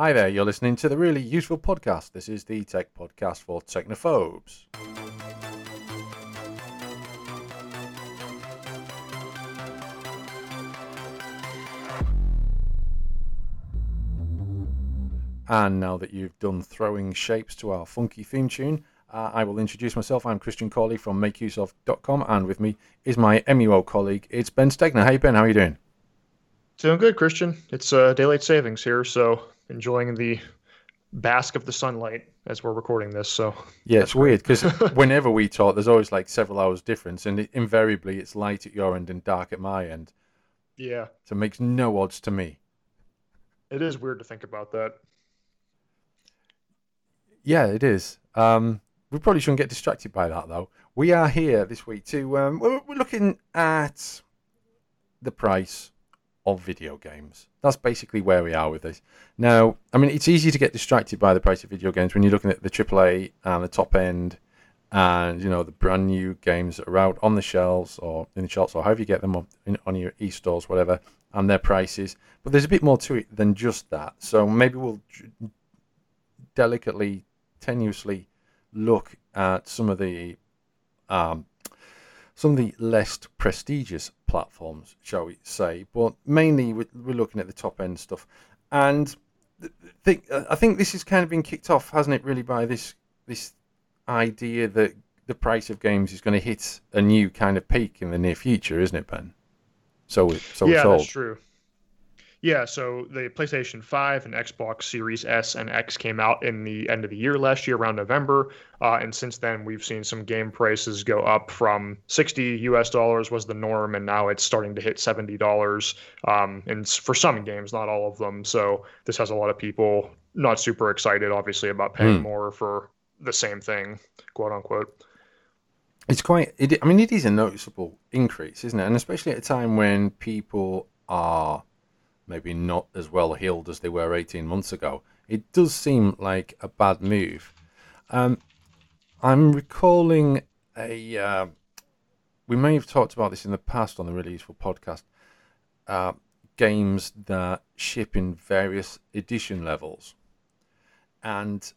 Hi there, you're listening to the really useful podcast. This is the tech podcast for technophobes. And now that you've done throwing shapes to our funky theme tune, uh, I will introduce myself. I'm Christian Cawley from MakeUseOf.com, and with me is my MUO colleague. It's Ben Stegner. Hey Ben, how are you doing? Doing good, Christian. It's uh, daylight savings here, so enjoying the bask of the sunlight as we're recording this. So yeah, it's weird because whenever we talk, there's always like several hours difference, and it, invariably it's light at your end and dark at my end. Yeah, so it makes no odds to me. It is weird to think about that. Yeah, it is. Um, we probably shouldn't get distracted by that, though. We are here this week to um, we're, we're looking at the price of video games. That's basically where we are with this. Now, I mean, it's easy to get distracted by the price of video games when you're looking at the AAA and the top end, and you know the brand new games that are out on the shelves or in the shops or however you get them on, on your e-stores, whatever, and their prices. But there's a bit more to it than just that. So maybe we'll delicately tenuously look at some of the um, some of the less prestigious platforms, shall we say? But mainly we're, we're looking at the top end stuff, and think I think this has kind of been kicked off, hasn't it? Really by this this idea that the price of games is going to hit a new kind of peak in the near future, isn't it, Ben? So so yeah, that's true. Yeah, so the PlayStation 5 and Xbox Series S and X came out in the end of the year last year, around November. Uh, and since then, we've seen some game prices go up from 60 US dollars was the norm, and now it's starting to hit $70. Um, and for some games, not all of them. So this has a lot of people not super excited, obviously, about paying mm. more for the same thing, quote unquote. It's quite, it, I mean, it is a noticeable increase, isn't it? And especially at a time when people are maybe not as well heeled as they were 18 months ago. It does seem like a bad move. Um, I'm recalling a. Uh, we may have talked about this in the past on the Really Useful podcast. Uh, games that ship in various edition levels, and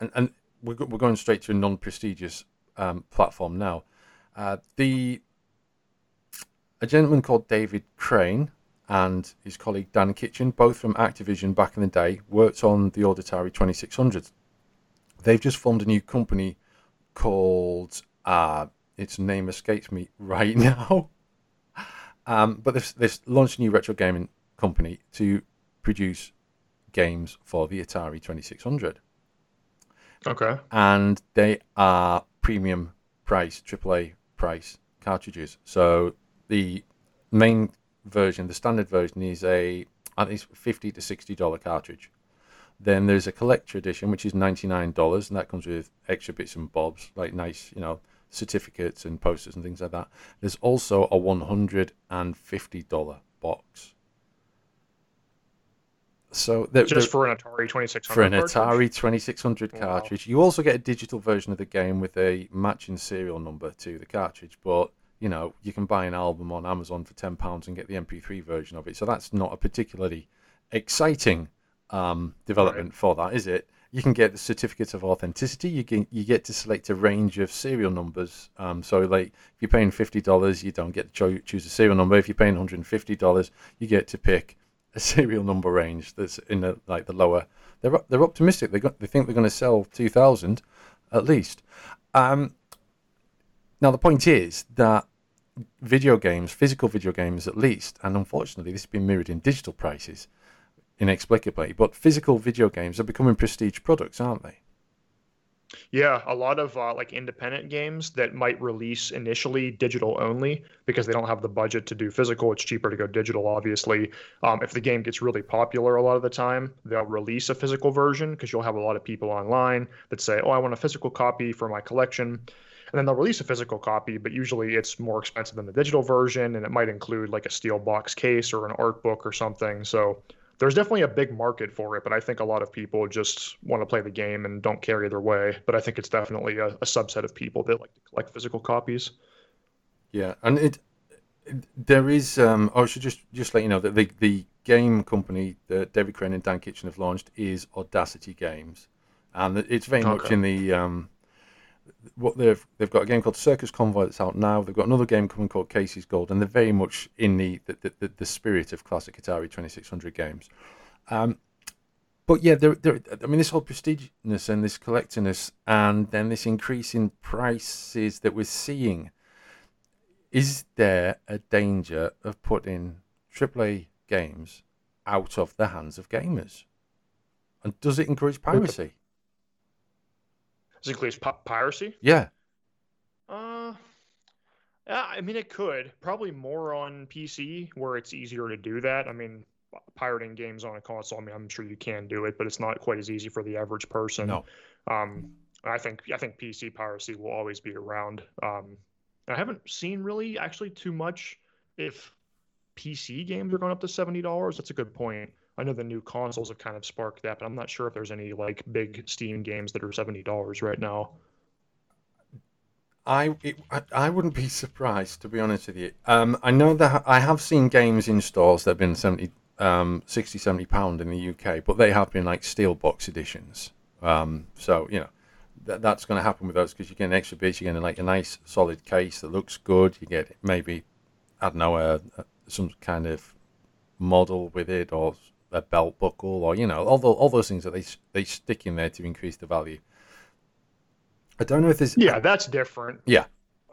and, and we're, we're going straight to a non-prestigious um, platform now. Uh, the a gentleman called David Crane and his colleague Dan Kitchen, both from Activision back in the day, worked on the old Atari 2600. They've just formed a new company called, uh, its name escapes me right now, um, but they've, they've launched a new retro gaming company to produce games for the Atari 2600. Okay. And they are premium price, AAA price cartridges. So the main version, the standard version, is a I think it's fifty to sixty dollar cartridge. Then there's a collector edition, which is ninety nine dollars, and that comes with extra bits and bobs, like nice, you know, certificates and posters and things like that. There's also a one hundred and fifty dollar box. So they're, just they're, for an Atari twenty six hundred. For an Atari twenty six hundred cartridge, you also get a digital version of the game with a matching serial number to the cartridge, but you know, you can buy an album on Amazon for ten pounds and get the MP3 version of it. So that's not a particularly exciting um, development right. for that, is it? You can get the certificate of authenticity. You can you get to select a range of serial numbers. Um, so like if you're paying fifty dollars, you don't get to choose a serial number. If you're paying 150 dollars, you get to pick a serial number range that's in the like the lower. They're they're optimistic. They got they think they're going to sell 2,000 at least. Um, now, the point is that video games, physical video games at least, and unfortunately this has been mirrored in digital prices inexplicably, but physical video games are becoming prestige products, aren't they? Yeah, a lot of uh, like independent games that might release initially digital only because they don't have the budget to do physical. It's cheaper to go digital, obviously. Um, if the game gets really popular a lot of the time, they'll release a physical version because you'll have a lot of people online that say, "Oh, I want a physical copy for my collection." And then they'll release a physical copy, but usually it's more expensive than the digital version, and it might include like a steel box case or an art book or something. So there's definitely a big market for it, but I think a lot of people just want to play the game and don't care either way. But I think it's definitely a, a subset of people that like to collect physical copies. Yeah, and it there is. Um, oh, I should just just let you know that the the game company that David Crane and Dan Kitchen have launched is Audacity Games, and it's very okay. much in the um, what they've they've got a game called Circus Convoy that's out now. They've got another game coming called Casey's Gold, and they're very much in the the, the, the spirit of classic Atari 2600 games. Um, but yeah, there, there, I mean, this whole prestiginess and this collectiness, and then this increase in prices that we're seeing. Is there a danger of putting AAA games out of the hands of gamers? And does it encourage piracy? Does it encourage piracy? Yeah. Uh, yeah, I mean, it could. Probably more on PC where it's easier to do that. I mean, pirating games on a console. I mean, I'm sure you can do it, but it's not quite as easy for the average person. No. Um, I think I think PC piracy will always be around. Um, I haven't seen really actually too much if PC games are going up to seventy dollars. That's a good point. I know the new consoles have kind of sparked that, but I'm not sure if there's any like big Steam games that are seventy dollars right now. I, it, I, I wouldn't be surprised to be honest with you. Um, I know that I have seen games in stores that have been 70 um, 60, 70 pound in the UK, but they have been like steel box editions. Um, so you know that that's going to happen with those because you get an extra bit, you get like a nice solid case that looks good. You get maybe I don't know some kind of model with it or a belt buckle or you know all the, all those things that they they stick in there to increase the value. I don't know if this. Yeah, that's different. Yeah,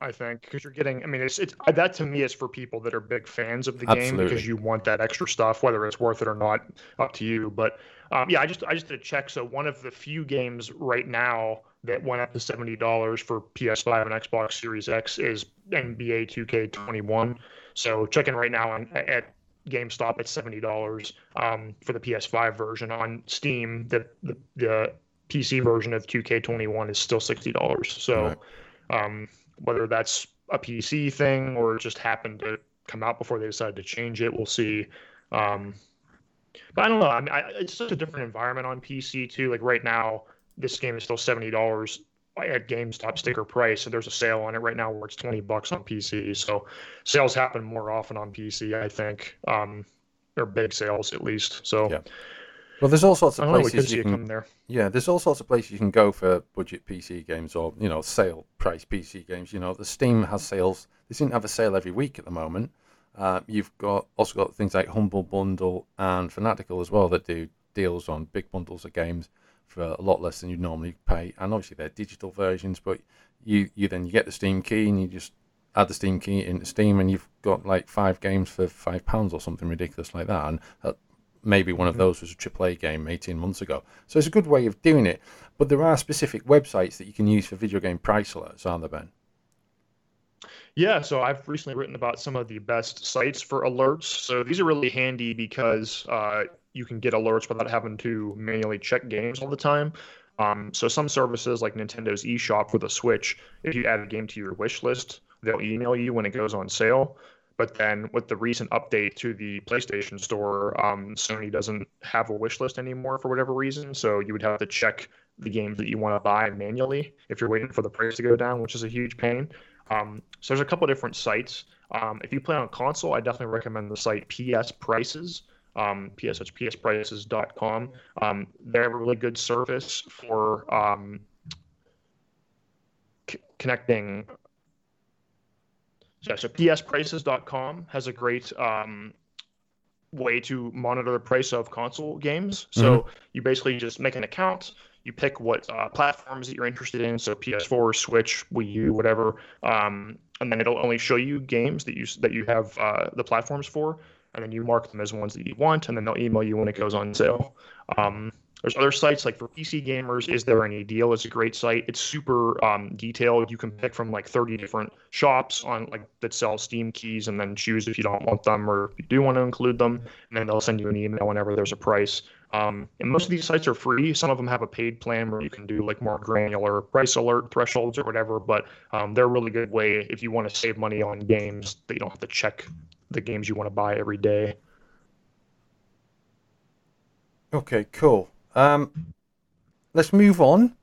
I think, because you're getting. I mean, it's it's that to me is for people that are big fans of the Absolutely. game because you want that extra stuff, whether it's worth it or not, up to you. But um, yeah, I just I just did a check. So one of the few games right now that went up to seventy dollars for PS5 and Xbox Series X is NBA 2K21. So checking right now on, at GameStop at seventy dollars um, for the PS5 version. On Steam, the the, the PC version of 2K21 is still sixty dollars. So. Right. Um, whether that's a PC thing or just happened to come out before they decided to change it, we'll see. Um, but I don't know. I mean, I, it's such a different environment on PC too. Like right now, this game is still seventy dollars at GameStop sticker price. So there's a sale on it right now where it's twenty bucks on PC. So sales happen more often on PC, I think, um, or big sales at least. So. Yeah. Well, there's all sorts of places you can. There. Yeah, there's all sorts of places you can go for budget PC games or you know sale price PC games. You know, the Steam has sales. They seem to have a sale every week at the moment. Uh, you've got also got things like Humble Bundle and Fanatical as well that do deals on big bundles of games for a lot less than you'd normally pay. And obviously they're digital versions, but you you then you get the Steam key and you just add the Steam key into Steam and you've got like five games for five pounds or something ridiculous like that. And that maybe one of mm-hmm. those was a AAA game 18 months ago. So it's a good way of doing it. But there are specific websites that you can use for video game price alerts, aren't there, Ben? Yeah, so I've recently written about some of the best sites for alerts. So these are really handy because uh, you can get alerts without having to manually check games all the time. Um, so some services like Nintendo's eShop for the Switch, if you add a game to your wish list, they'll email you when it goes on sale. But then with the recent update to the PlayStation Store, um, Sony doesn't have a wish list anymore for whatever reason. So you would have to check the games that you want to buy manually if you're waiting for the price to go down, which is a huge pain. Um, so there's a couple different sites. Um, if you play on console, I definitely recommend the site PS Prices. Um, PS, psprices.com. Um, they have a really good service for um, c- connecting yeah, so psprices.com has a great um, way to monitor the price of console games. So mm-hmm. you basically just make an account, you pick what uh, platforms that you're interested in, so PS4, Switch, Wii U, whatever, um, and then it'll only show you games that you that you have uh, the platforms for, and then you mark them as ones that you want, and then they'll email you when it goes on sale. Um, there's other sites like for PC gamers, Is There Any Deal is a great site. It's super um, detailed. You can pick from like 30 different shops on like that sell Steam keys, and then choose if you don't want them or if you do want to include them, and then they'll send you an email whenever there's a price. Um, and most of these sites are free. Some of them have a paid plan where you can do like more granular price alert thresholds or whatever. But um, they're a really good way if you want to save money on games that you don't have to check the games you want to buy every day. Okay, cool. Um, let's move on.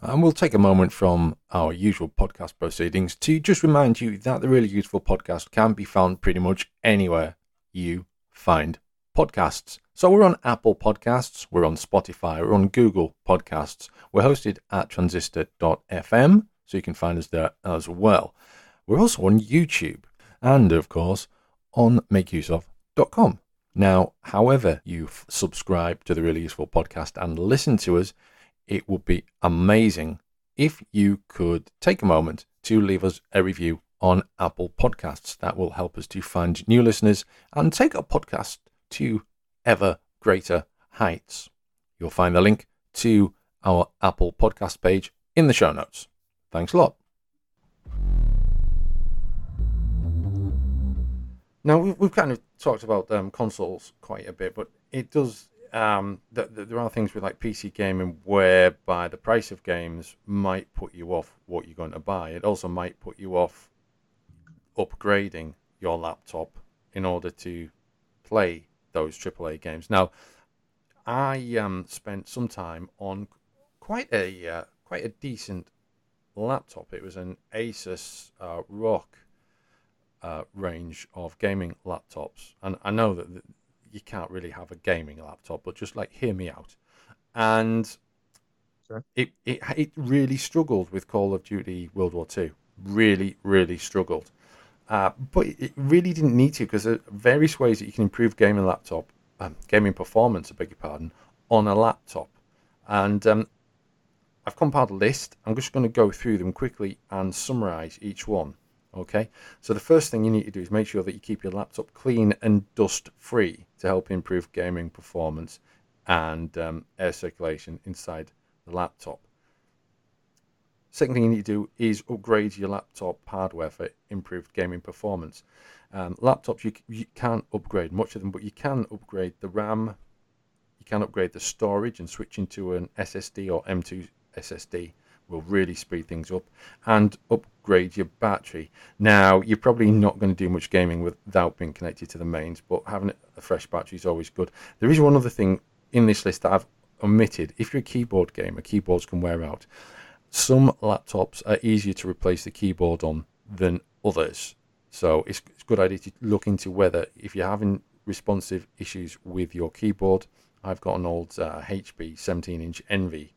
And we'll take a moment from our usual podcast proceedings to just remind you that the Really Useful podcast can be found pretty much anywhere you find podcasts. So we're on Apple Podcasts, we're on Spotify, we're on Google Podcasts. We're hosted at transistor.fm, so you can find us there as well. We're also on YouTube and, of course, on makeuseof.com. Now, however you subscribe to the Really Useful podcast and listen to us, it would be amazing if you could take a moment to leave us a review on Apple Podcasts. That will help us to find new listeners and take our podcast to ever greater heights. You'll find the link to our Apple Podcast page in the show notes. Thanks a lot. Now, we've kind of talked about um, consoles quite a bit, but it does um, th- th- there are things with like PC gaming whereby the price of games might put you off what you're going to buy. It also might put you off upgrading your laptop in order to play those AAA games. Now, I um, spent some time on quite a uh, quite a decent laptop. It was an Asus uh, ROG uh, range of gaming laptops, and I know that you can't really have a gaming laptop, but just like hear me out. And sure. it, it it really struggled with Call of Duty World War Two. Really, really struggled. Uh, but it really didn't need to because there are various ways that you can improve gaming laptop, um, gaming performance, I beg your pardon, on a laptop. And um, I've compiled a list. I'm just going to go through them quickly and summarize each one. Okay, so the first thing you need to do is make sure that you keep your laptop clean and dust free to help improve gaming performance and um, air circulation inside the laptop. Second thing you need to do is upgrade your laptop hardware for improved gaming performance. Um, laptops you, you can't upgrade much of them, but you can upgrade the RAM, you can upgrade the storage and switch into an SSD or M2 SSD will really speed things up and upgrade your battery. Now, you're probably not going to do much gaming without being connected to the mains, but having a fresh battery is always good. There is one other thing in this list that I've omitted. If you're a keyboard gamer, keyboards can wear out. Some laptops are easier to replace the keyboard on than others. So it's, it's a good idea to look into whether, if you're having responsive issues with your keyboard, I've got an old uh, HP 17 inch Envy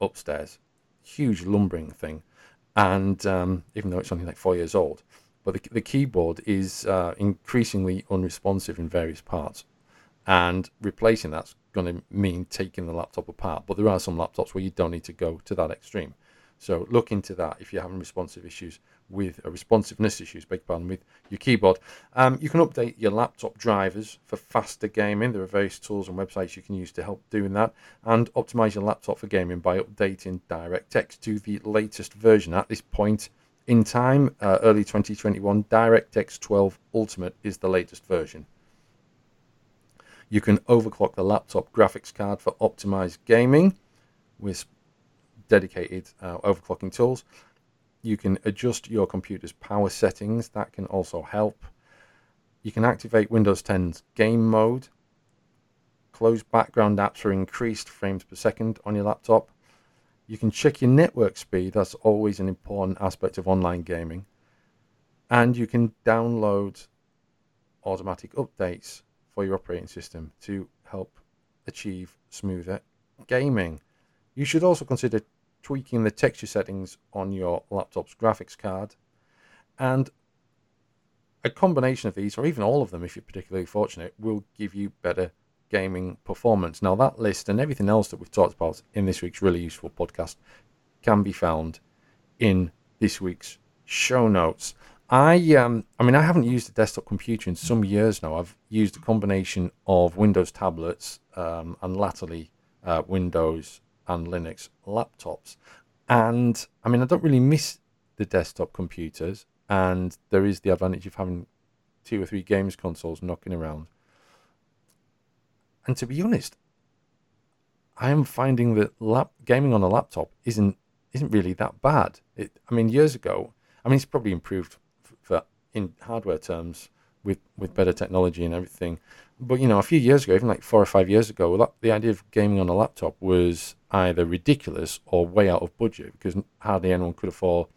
upstairs huge lumbering thing, and um, even though it's only like four years old, but the, the keyboard is uh, increasingly unresponsive in various parts, and replacing that's going to mean taking the laptop apart. But there are some laptops where you don't need to go to that extreme. So look into that if you're having responsive issues with uh, responsiveness issues, beg pardon, with your keyboard. Um, you can update your laptop drivers for faster gaming. There are various tools and websites you can use to help doing that, and optimize your laptop for gaming by updating DirectX to the latest version. At this point in time, uh, early 2021, DirectX 12 Ultimate is the latest version. You can overclock the laptop graphics card for optimized gaming with dedicated uh, overclocking tools. You can adjust your computer's power settings, that can also help. You can activate Windows 10's game mode, close background apps for increased frames per second on your laptop. You can check your network speed, that's always an important aspect of online gaming. And you can download automatic updates for your operating system to help achieve smoother gaming. You should also consider tweaking the texture settings on your laptop's graphics card, and a combination of these, or even all of them if you're particularly fortunate, will give you better gaming performance. Now, that list and everything else that we've talked about in this week's really useful podcast can be found in this week's show notes. I um, I mean, I haven't used a desktop computer in some years now. I've used a combination of Windows tablets um, and latterly uh, Windows and Linux laptops. And I mean, I don't really miss the desktop computers, and there is the advantage of having two or three games consoles knocking around. And to be honest, I am finding that lap, gaming on a laptop isn't isn't really that bad. It, I mean, years ago, I mean, it's probably improved for, in hardware terms with with better technology and everything. But you know, a few years ago, even like four or five years ago, the idea of gaming on a laptop was either ridiculous or way out of budget because hardly anyone could afford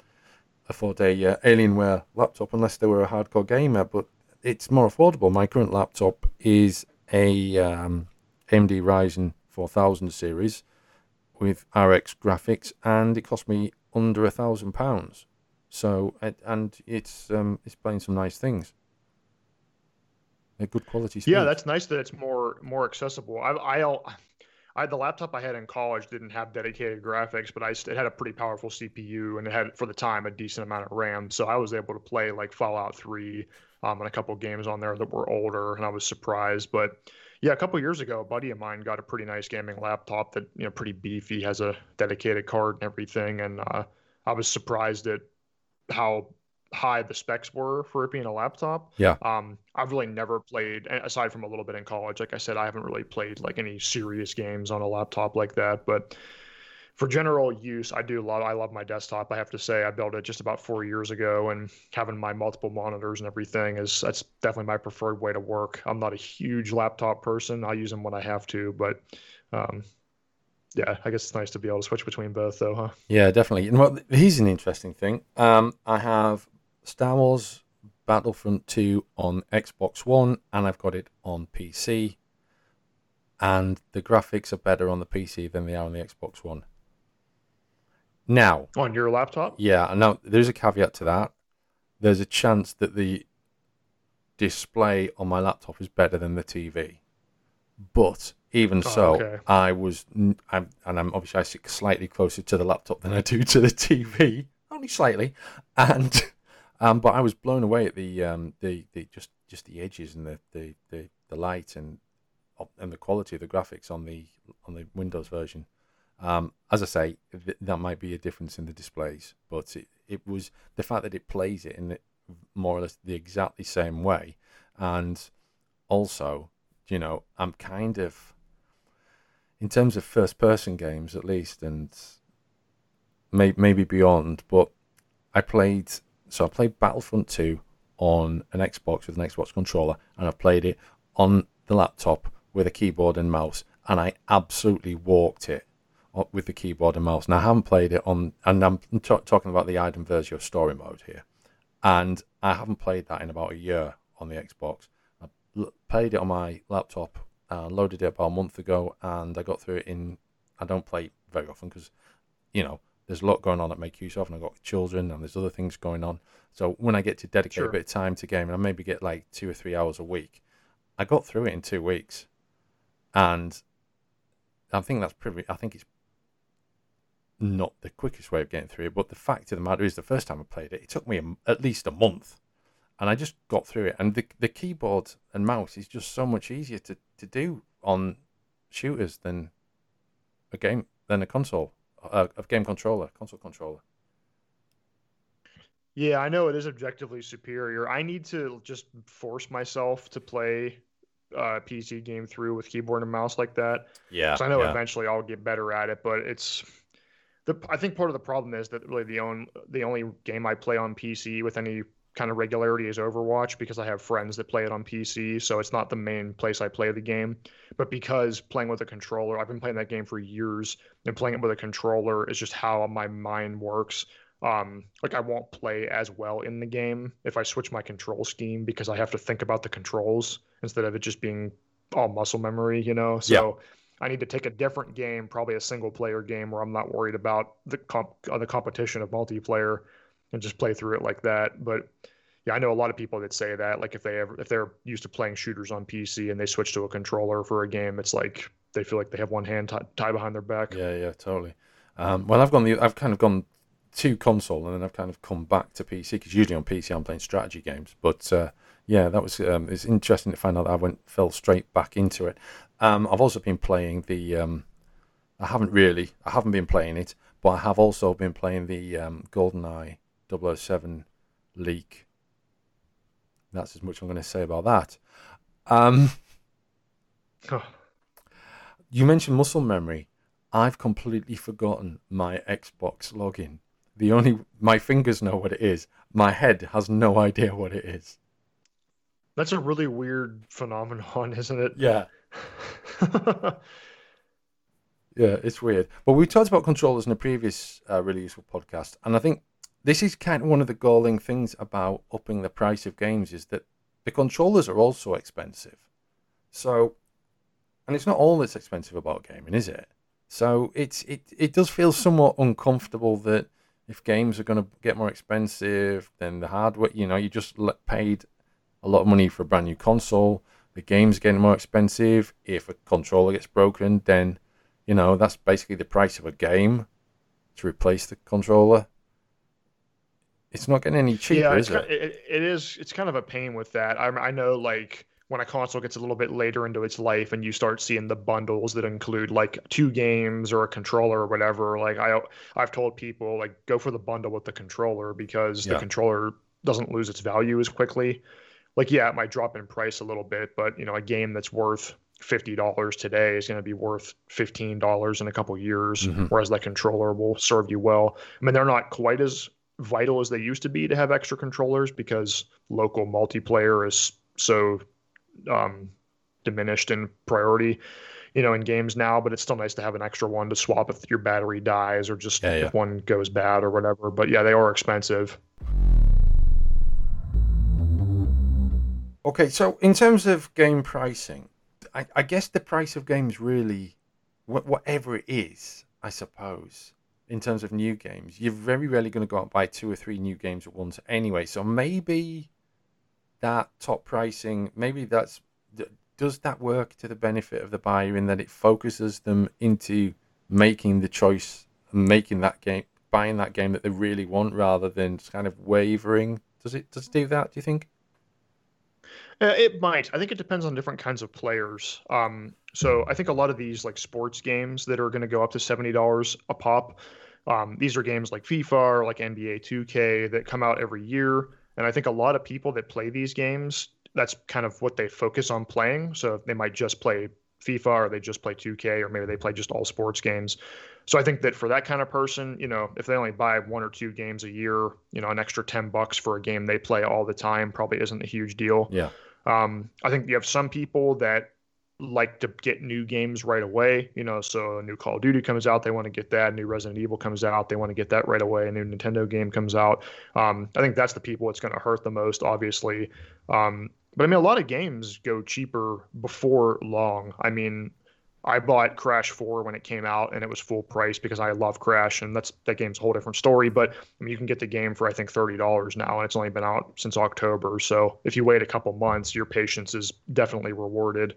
afford a uh, Alienware laptop unless they were a hardcore gamer. But it's more affordable. My current laptop is a um, AMD Ryzen 4000 series with RX graphics, and it cost me under a thousand pounds. So and it's um, it's playing some nice things. A good quality. Yeah, that's nice that it's more more accessible. I I I the laptop I had in college didn't have dedicated graphics, but I it had a pretty powerful CPU and it had for the time a decent amount of RAM. So I was able to play like Fallout 3 um, and a couple games on there that were older, and I was surprised. But yeah, a couple years ago, a buddy of mine got a pretty nice gaming laptop that you know pretty beefy, has a dedicated card and everything, and uh, I was surprised at how high the specs were for it being a laptop. Yeah. Um, I've really never played aside from a little bit in college. Like I said, I haven't really played like any serious games on a laptop like that, but for general use, I do love. I love my desktop. I have to say, I built it just about four years ago, and having my multiple monitors and everything is that's definitely my preferred way to work. I'm not a huge laptop person. I use them when I have to, but um, yeah, I guess it's nice to be able to switch between both, though, huh? Yeah, definitely. And well, here's an interesting thing. Um, I have Star Wars Battlefront 2 on Xbox One, and I've got it on PC. And the graphics are better on the PC than they are on the Xbox One. Now, on your laptop? Yeah, now there's a caveat to that. There's a chance that the display on my laptop is better than the TV. But even oh, so, okay. I was, I'm, and I'm obviously I sit slightly closer to the laptop than I do to the TV, only slightly, and um, but I was blown away at the um, the, the just just the edges and the, the, the, the light and and the quality of the graphics on the on the Windows version. Um, as I say, th- that might be a difference in the displays, but it, it was the fact that it plays it in the, more or less the exactly same way, and also, you know, I'm kind of in terms of first-person games at least, and may, maybe beyond. But I played so I played Battlefront 2 on an Xbox with an Xbox controller, and I played it on the laptop with a keyboard and mouse, and I absolutely walked it with the keyboard and mouse. Now, I haven't played it on, and I'm t- talking about the Iden Versio story mode here, and I haven't played that in about a year on the Xbox. I l- played it on my laptop, uh, loaded it about a month ago, and I got through it in. I don't play very often because, you know, there's a lot going on at make use of, and I've got children, and there's other things going on. So when I get to dedicate sure. a bit of time to gaming, I maybe get like two or three hours a week, I got through it in two weeks, and I think that's pretty. I think it's not the quickest way of getting through it. But the fact of the matter is, the first time I played it, it took me a, at least a month, and I just got through it. And the the keyboard and mouse is just so much easier to, to do on shooters than a game than a console, a, a game controller, console controller. Yeah, I know it is objectively superior. I need to just force myself to play uh, a PC game through with keyboard and mouse like that. Yeah, I know yeah. eventually I'll get better at it, but it's the I think part of the problem is that really the only the only game I play on PC with any kind of regularity is Overwatch because I have friends that play it on PC, so it's not the main place I play the game. But because playing with a controller, I've been playing that game for years, and playing it with a controller is just how my mind works. Um, like I won't play as well in the game if I switch my control scheme because I have to think about the controls instead of it just being all muscle memory, you know. So yeah. I need to take a different game, probably a single player game where I'm not worried about the comp- uh, the competition of multiplayer, and just play through it like that. But yeah, I know a lot of people that say that like if they ever if they're used to playing shooters on PC and they switch to a controller for a game, it's like they feel like they have one hand t- tied behind their back. Yeah, yeah, totally. Um, well, I've gone the I've kind of gone to console and then I've kind of come back to PC because usually on PC I'm playing strategy games. But uh, yeah, that was um, it's interesting to find out that I went fell straight back into it. Um, I've also been playing the. Um, I haven't really. I haven't been playing it, but I have also been playing the um, GoldenEye 007 leak. That's as much I'm going to say about that. Um, oh. You mentioned muscle memory. I've completely forgotten my Xbox login. The only my fingers know what it is. My head has no idea what it is. That's a really weird phenomenon, isn't it? Yeah. yeah, it's weird. But we talked about controllers in a previous uh, really useful podcast, and I think this is kind of one of the galling things about upping the price of games is that the controllers are also expensive. So, and it's not all that's expensive about gaming, is it? So it's it it does feel somewhat uncomfortable that if games are going to get more expensive, then the hardware, you know, you just paid a lot of money for a brand new console. The game's getting more expensive. If a controller gets broken, then you know that's basically the price of a game to replace the controller. It's not getting any cheaper, yeah, is it? it? It is. It's kind of a pain with that. I, I know, like when a console gets a little bit later into its life, and you start seeing the bundles that include like two games or a controller or whatever. Like I, I've told people like go for the bundle with the controller because yeah. the controller doesn't lose its value as quickly. Like yeah, it might drop in price a little bit, but you know a game that's worth fifty dollars today is going to be worth fifteen dollars in a couple years, mm-hmm. whereas that controller will serve you well. I mean, they're not quite as vital as they used to be to have extra controllers because local multiplayer is so um, diminished in priority you know in games now but it's still nice to have an extra one to swap if your battery dies or just yeah, yeah. if one goes bad or whatever but yeah they are expensive okay so in terms of game pricing i, I guess the price of games really whatever it is i suppose in terms of new games, you're very rarely going to go out and buy two or three new games at once anyway. So maybe that top pricing, maybe that's does that work to the benefit of the buyer in that it focuses them into making the choice, making that game, buying that game that they really want, rather than just kind of wavering. Does it does it do that? Do you think? Uh, it might. I think it depends on different kinds of players. Um, so I think a lot of these like sports games that are going to go up to seventy dollars a pop. Um, these are games like FIFA or like NBA 2K that come out every year, and I think a lot of people that play these games, that's kind of what they focus on playing. So they might just play FIFA or they just play 2K or maybe they play just all sports games. So I think that for that kind of person, you know, if they only buy one or two games a year, you know, an extra 10 bucks for a game they play all the time probably isn't a huge deal. Yeah. Um, I think you have some people that like to get new games right away. You know, so a new Call of Duty comes out, they want to get that. A new Resident Evil comes out, they want to get that right away. A new Nintendo game comes out. Um, I think that's the people it's going to hurt the most, obviously. Um, but I mean, a lot of games go cheaper before long. I mean, I bought Crash 4 when it came out and it was full price because I love Crash and that's that game's a whole different story. But I mean, you can get the game for I think thirty dollars now and it's only been out since October. So if you wait a couple months, your patience is definitely rewarded.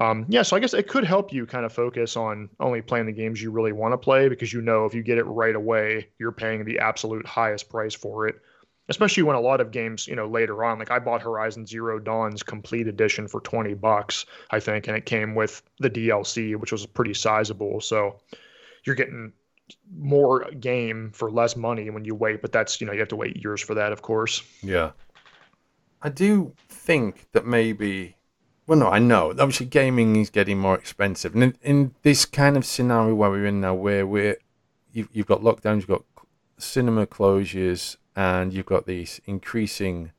Um, yeah, so I guess it could help you kind of focus on only playing the games you really want to play because you know if you get it right away, you're paying the absolute highest price for it especially when a lot of games, you know, later on, like I bought Horizon Zero Dawn's complete edition for 20 bucks, I think, and it came with the DLC, which was pretty sizable. So you're getting more game for less money when you wait, but that's, you know, you have to wait years for that, of course. Yeah. I do think that maybe, well, no, I know, obviously gaming is getting more expensive. And in, in this kind of scenario where we're in now, where we're, you've, you've got lockdowns, you've got cinema closures, and you've got this increasing.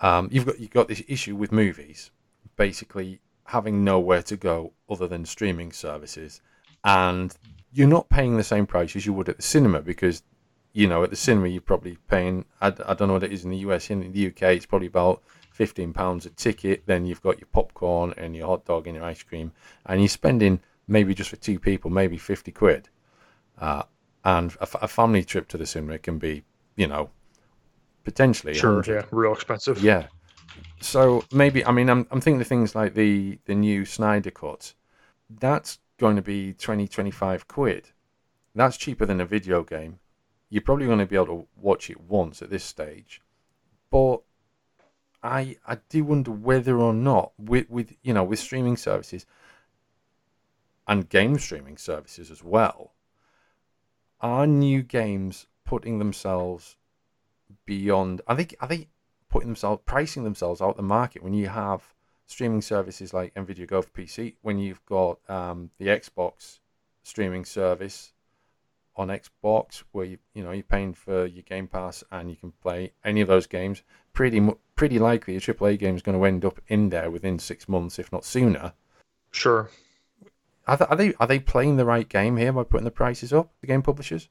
Um, you've got you've got this issue with movies, basically having nowhere to go other than streaming services, and you're not paying the same price as you would at the cinema because you know at the cinema you're probably paying I, I don't know what it is in the US in the UK it's probably about 15 pounds a ticket then you've got your popcorn and your hot dog and your ice cream and you're spending maybe just for two people maybe 50 quid uh, and a, a family trip to the cinema can be you know, potentially. Sure, 100. yeah, real expensive. Yeah. So maybe I mean I'm I'm thinking of things like the the new Snyder cut. That's going to be 20 25 quid. That's cheaper than a video game. You're probably going to be able to watch it once at this stage. But I I do wonder whether or not with with you know with streaming services and game streaming services as well, are new games putting themselves beyond. I think are they putting themselves pricing themselves out the market when you have streaming services like Nvidia Go for PC, when you've got um, the Xbox streaming service, on Xbox, where you you know you're paying for your Game Pass and you can play any of those games. Pretty pretty likely a AAA game is going to end up in there within six months, if not sooner. Sure. Are they, are they are they playing the right game here by putting the prices up? The game publishers.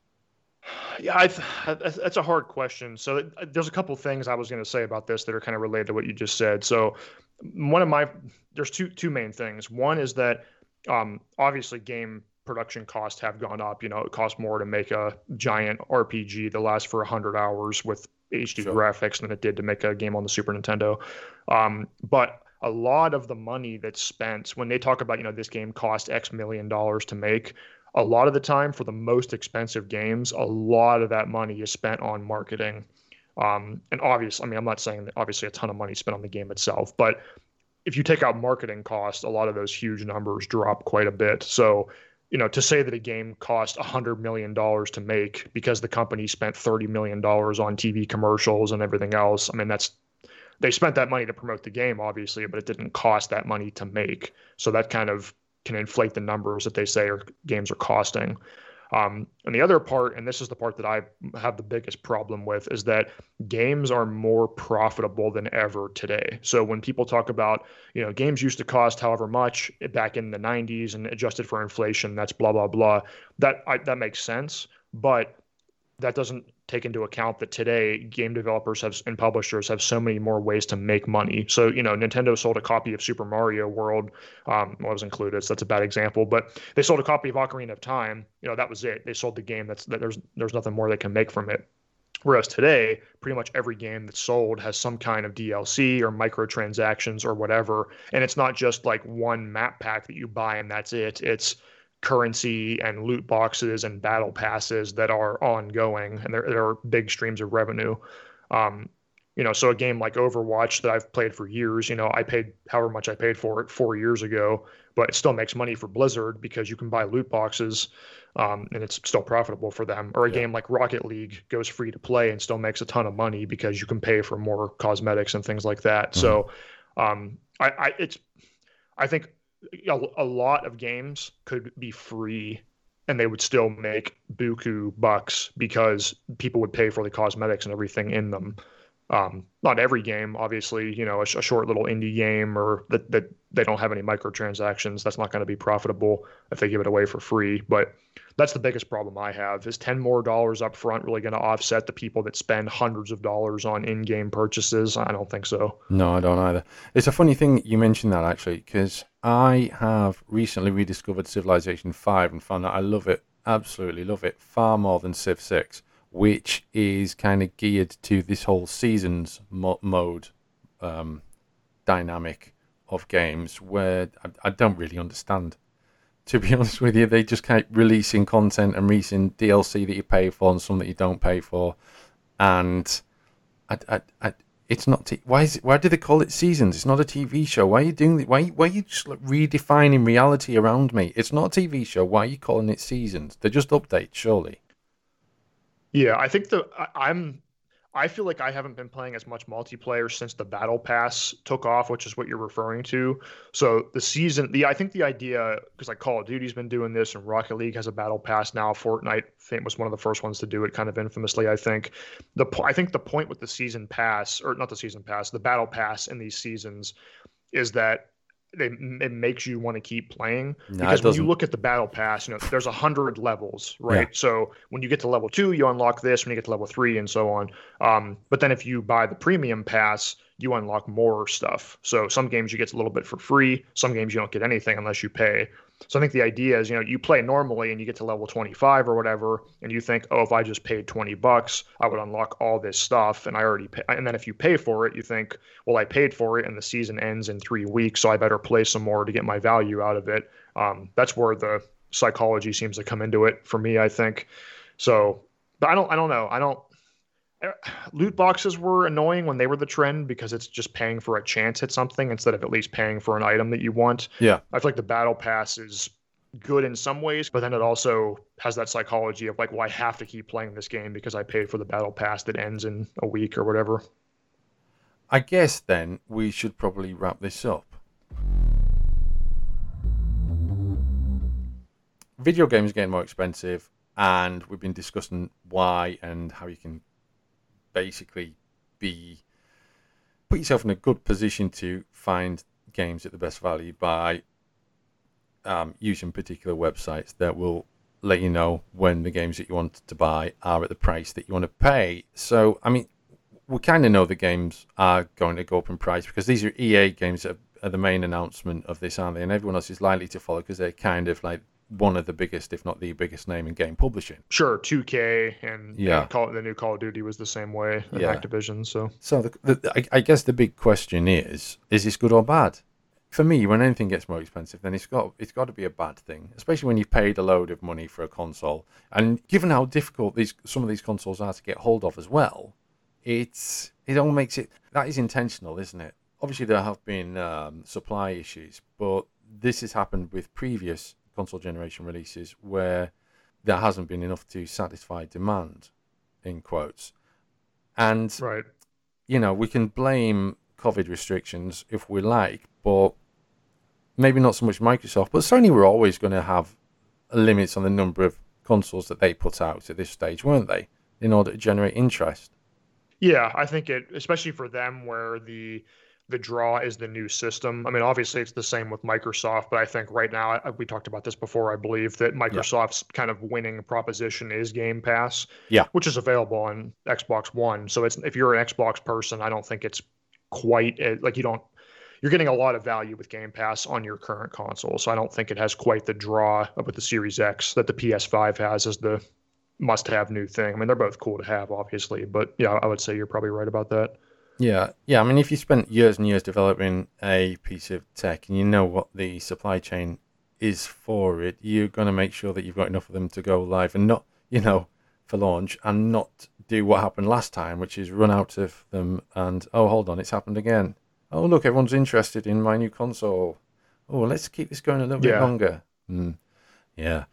Yeah, I th- that's a hard question. So there's a couple things I was going to say about this that are kind of related to what you just said. So one of my there's two two main things. One is that um, obviously game production costs have gone up. You know, it costs more to make a giant RPG that lasts for 100 hours with HD sure. graphics than it did to make a game on the Super Nintendo. Um, but a lot of the money that's spent when they talk about, you know, this game cost X million dollars to make, a lot of the time for the most expensive games, a lot of that money is spent on marketing. Um, and obviously, I mean, I'm not saying that obviously a ton of money spent on the game itself, but if you take out marketing costs, a lot of those huge numbers drop quite a bit. So, you know, to say that a game cost $100 million to make because the company spent $30 million on TV commercials and everything else, I mean, that's they spent that money to promote the game, obviously, but it didn't cost that money to make. So that kind of can inflate the numbers that they say are, games are costing. Um, and the other part, and this is the part that I have the biggest problem with, is that games are more profitable than ever today. So when people talk about, you know, games used to cost however much back in the 90s and adjusted for inflation, that's blah blah blah. That I, that makes sense, but that doesn't take into account that today game developers have and publishers have so many more ways to make money. So you know, Nintendo sold a copy of Super Mario World. Um, well, it was included, so that's a bad example. But they sold a copy of Ocarina of Time. You know, that was it. They sold the game. That's that. There's there's nothing more they can make from it. Whereas today, pretty much every game that's sold has some kind of DLC or microtransactions or whatever. And it's not just like one map pack that you buy and that's it. It's currency and loot boxes and battle passes that are ongoing and there, there are big streams of revenue. Um, you know, so a game like Overwatch that I've played for years, you know, I paid however much I paid for it four years ago, but it still makes money for Blizzard because you can buy loot boxes um, and it's still profitable for them. Or a yeah. game like Rocket League goes free to play and still makes a ton of money because you can pay for more cosmetics and things like that. Mm-hmm. So um, I, I, it's, I think a, a lot of games could be free and they would still make buku bucks because people would pay for the cosmetics and everything in them. Um, not every game, obviously, you know, a, a, short little indie game or that, that they don't have any microtransactions. That's not going to be profitable if they give it away for free. But that's the biggest problem I have is 10 more dollars up front really going to offset the people that spend hundreds of dollars on in-game purchases? I don't think so. No, I don't either. It's a funny thing you mentioned that actually because I have recently rediscovered Civilization 5 and found that I love it, absolutely love it, far more than Civ 6, which is kind of geared to this whole seasons mo- mode um, dynamic of games where I, I don't really understand to be honest with you. They just keep releasing content and releasing DLC that you pay for and some that you don't pay for. And I, I, I, it's not. T- why is it? Why do they call it seasons? It's not a TV show. Why are you doing that? Why, why are you just like redefining reality around me? It's not a TV show. Why are you calling it seasons? They're just updates, surely. Yeah, I think the I, I'm I feel like I haven't been playing as much multiplayer since the battle pass took off, which is what you're referring to. So the season, the I think the idea because like Call of Duty's been doing this, and Rocket League has a battle pass now. Fortnite I think was one of the first ones to do it, kind of infamously. I think the I think the point with the season pass, or not the season pass, the battle pass in these seasons, is that it, it makes you want to keep playing. No, because when you look at the battle pass you know there's a hundred levels right? Yeah. so when you get to level two you unlock this when you get to level three and so on. Um, but then if you buy the premium pass you unlock more stuff. So some games you get a little bit for free some games you don't get anything unless you pay so I think the idea is, you know, you play normally and you get to level 25 or whatever, and you think, oh, if I just paid 20 bucks, I would unlock all this stuff, and I already pay. And then if you pay for it, you think, well, I paid for it, and the season ends in three weeks, so I better play some more to get my value out of it. Um, that's where the psychology seems to come into it for me, I think. So, but I don't, I don't know, I don't loot boxes were annoying when they were the trend because it's just paying for a chance at something instead of at least paying for an item that you want. Yeah. I feel like the battle pass is good in some ways, but then it also has that psychology of like, well, I have to keep playing this game because I paid for the battle pass that ends in a week or whatever. I guess then we should probably wrap this up. Video games getting more expensive and we've been discussing why and how you can basically be put yourself in a good position to find games at the best value by um, using particular websites that will let you know when the games that you want to buy are at the price that you want to pay. So, I mean, we kind of know the games are going to go up in price because these are EA games that are the main announcement of this, aren't they? And everyone else is likely to follow because they're kind of like one of the biggest, if not the biggest name in game publishing. Sure, 2K and yeah, and Call, the new Call of Duty was the same way. Yeah. Activision. So, so the, the, I, I guess the big question is: Is this good or bad? For me, when anything gets more expensive, then it's got it's got to be a bad thing, especially when you've paid a load of money for a console. And given how difficult these some of these consoles are to get hold of as well, it's it all makes it that is intentional, isn't it? Obviously, there have been um, supply issues, but this has happened with previous console generation releases where there hasn't been enough to satisfy demand, in quotes. And, right. you know, we can blame COVID restrictions if we like, but maybe not so much Microsoft, but Sony were always going to have limits on the number of consoles that they put out at this stage, weren't they, in order to generate interest? Yeah, I think it, especially for them, where the the draw is the new system. I mean, obviously it's the same with Microsoft, but I think right now we talked about this before. I believe that Microsoft's yeah. kind of winning proposition is Game Pass, yeah, which is available on Xbox One. So it's if you're an Xbox person, I don't think it's quite eh, like you don't you're getting a lot of value with Game Pass on your current console. So I don't think it has quite the draw with the Series X that the PS5 has as the must-have new thing. I mean, they're both cool to have, obviously, but yeah, I would say you're probably right about that. Yeah, yeah. I mean, if you spent years and years developing a piece of tech and you know what the supply chain is for it, you're going to make sure that you've got enough of them to go live and not, you know, for launch and not do what happened last time, which is run out of them and, oh, hold on, it's happened again. Oh, look, everyone's interested in my new console. Oh, let's keep this going a little yeah. bit longer. Mm. Yeah.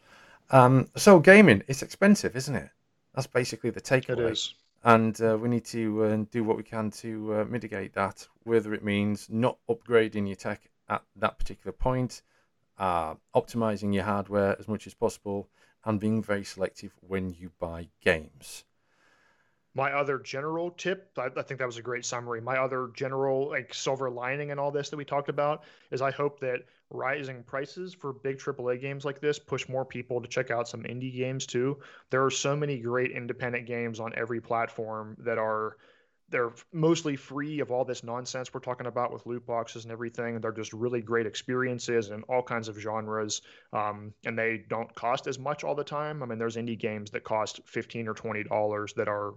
Um, so gaming, it's expensive, isn't it? That's basically the takeaway. It is and uh, we need to uh, do what we can to uh, mitigate that, whether it means not upgrading your tech at that particular point, uh, optimizing your hardware as much as possible, and being very selective when you buy games. My other general tip, I, I think that was a great summary. My other general like silver lining in all this that we talked about is I hope that rising prices for big AAA games like this push more people to check out some indie games too. There are so many great independent games on every platform that are they're mostly free of all this nonsense we're talking about with loot boxes and everything. They're just really great experiences in all kinds of genres, um, and they don't cost as much all the time. I mean, there's indie games that cost fifteen or twenty dollars that are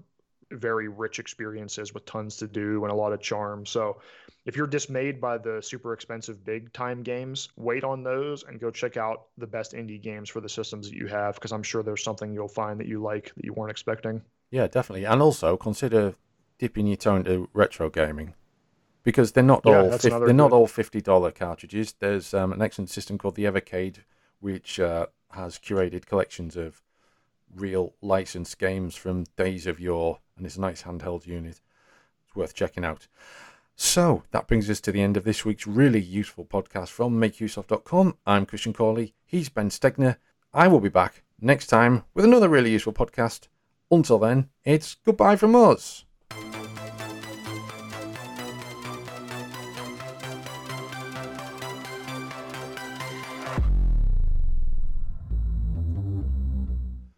very rich experiences with tons to do and a lot of charm. So if you're dismayed by the super expensive big time games, wait on those and go check out the best indie games for the systems that you have because I'm sure there's something you'll find that you like that you weren't expecting. Yeah, definitely. And also consider dipping your toe into retro gaming because they're not yeah, all 50, they're good. not all fifty dollar cartridges. There's um, an excellent system called the Evercade, which uh, has curated collections of real licensed games from days of yore, and it's a nice handheld unit. It's worth checking out. So that brings us to the end of this week's really useful podcast from MakeUseOf.com. I'm Christian Cawley. He's Ben Stegner. I will be back next time with another really useful podcast. Until then, it's goodbye from us.